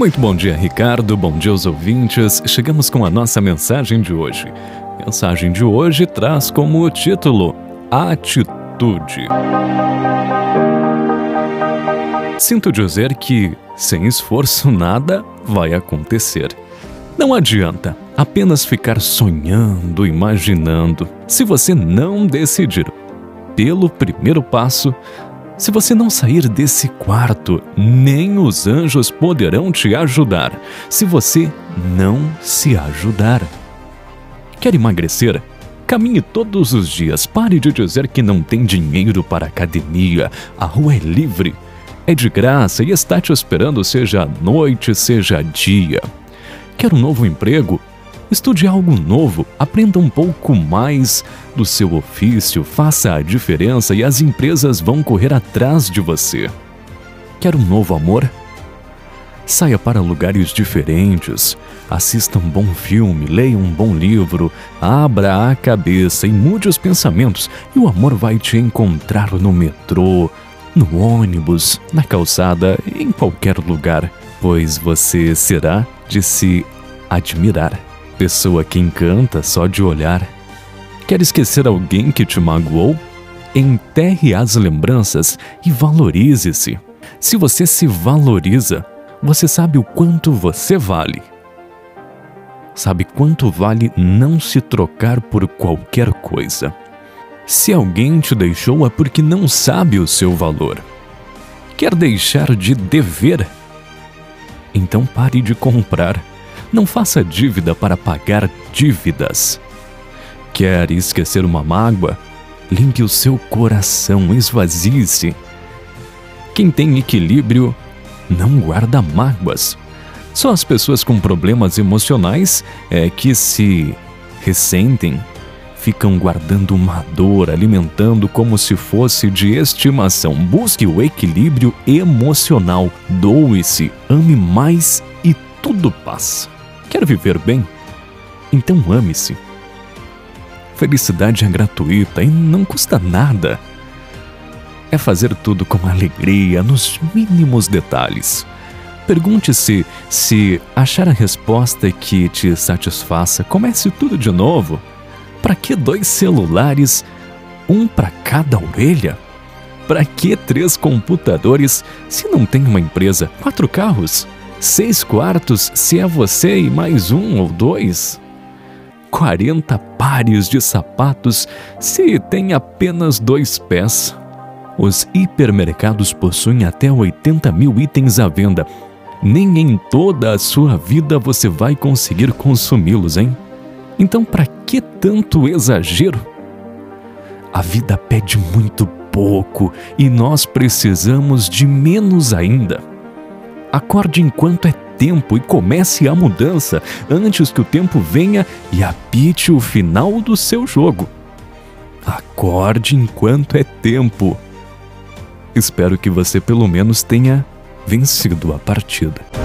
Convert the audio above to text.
Muito bom dia, Ricardo. Bom dia aos ouvintes. Chegamos com a nossa mensagem de hoje. Mensagem de hoje traz como título Atitude. Sinto dizer que, sem esforço, nada vai acontecer. Não adianta apenas ficar sonhando, imaginando. Se você não decidir pelo primeiro passo, se você não sair desse quarto, nem os anjos poderão te ajudar se você não se ajudar. Quer emagrecer? Caminhe todos os dias. Pare de dizer que não tem dinheiro para academia. A rua é livre. É de graça e está te esperando, seja noite, seja dia. Quer um novo emprego? Estude algo novo, aprenda um pouco mais do seu ofício, faça a diferença e as empresas vão correr atrás de você. Quer um novo amor? Saia para lugares diferentes, assista um bom filme, leia um bom livro, abra a cabeça e mude os pensamentos, e o amor vai te encontrar no metrô, no ônibus, na calçada, em qualquer lugar, pois você será de se admirar pessoa que encanta só de olhar. Quer esquecer alguém que te magoou? Enterre as lembranças e valorize-se. Se você se valoriza, você sabe o quanto você vale. Sabe quanto vale não se trocar por qualquer coisa. Se alguém te deixou é porque não sabe o seu valor. Quer deixar de dever? Então pare de comprar não faça dívida para pagar dívidas. Quer esquecer uma mágoa? Limpe o seu coração, esvazie-se. Quem tem equilíbrio não guarda mágoas. Só as pessoas com problemas emocionais é que se ressentem, ficam guardando uma dor, alimentando como se fosse de estimação. Busque o equilíbrio emocional, doe-se, ame mais e tudo passa. Quer viver bem? Então ame-se. Felicidade é gratuita e não custa nada. É fazer tudo com alegria, nos mínimos detalhes. Pergunte-se se achar a resposta que te satisfaça, comece tudo de novo. Para que dois celulares, um para cada orelha? Para que três computadores se não tem uma empresa? Quatro carros? Seis quartos se é você e mais um ou dois? Quarenta pares de sapatos se tem apenas dois pés? Os hipermercados possuem até 80 mil itens à venda. Nem em toda a sua vida você vai conseguir consumi-los, hein? Então, para que tanto exagero? A vida pede muito pouco e nós precisamos de menos ainda. Acorde enquanto é tempo e comece a mudança antes que o tempo venha e apite o final do seu jogo. Acorde enquanto é tempo. Espero que você pelo menos tenha vencido a partida.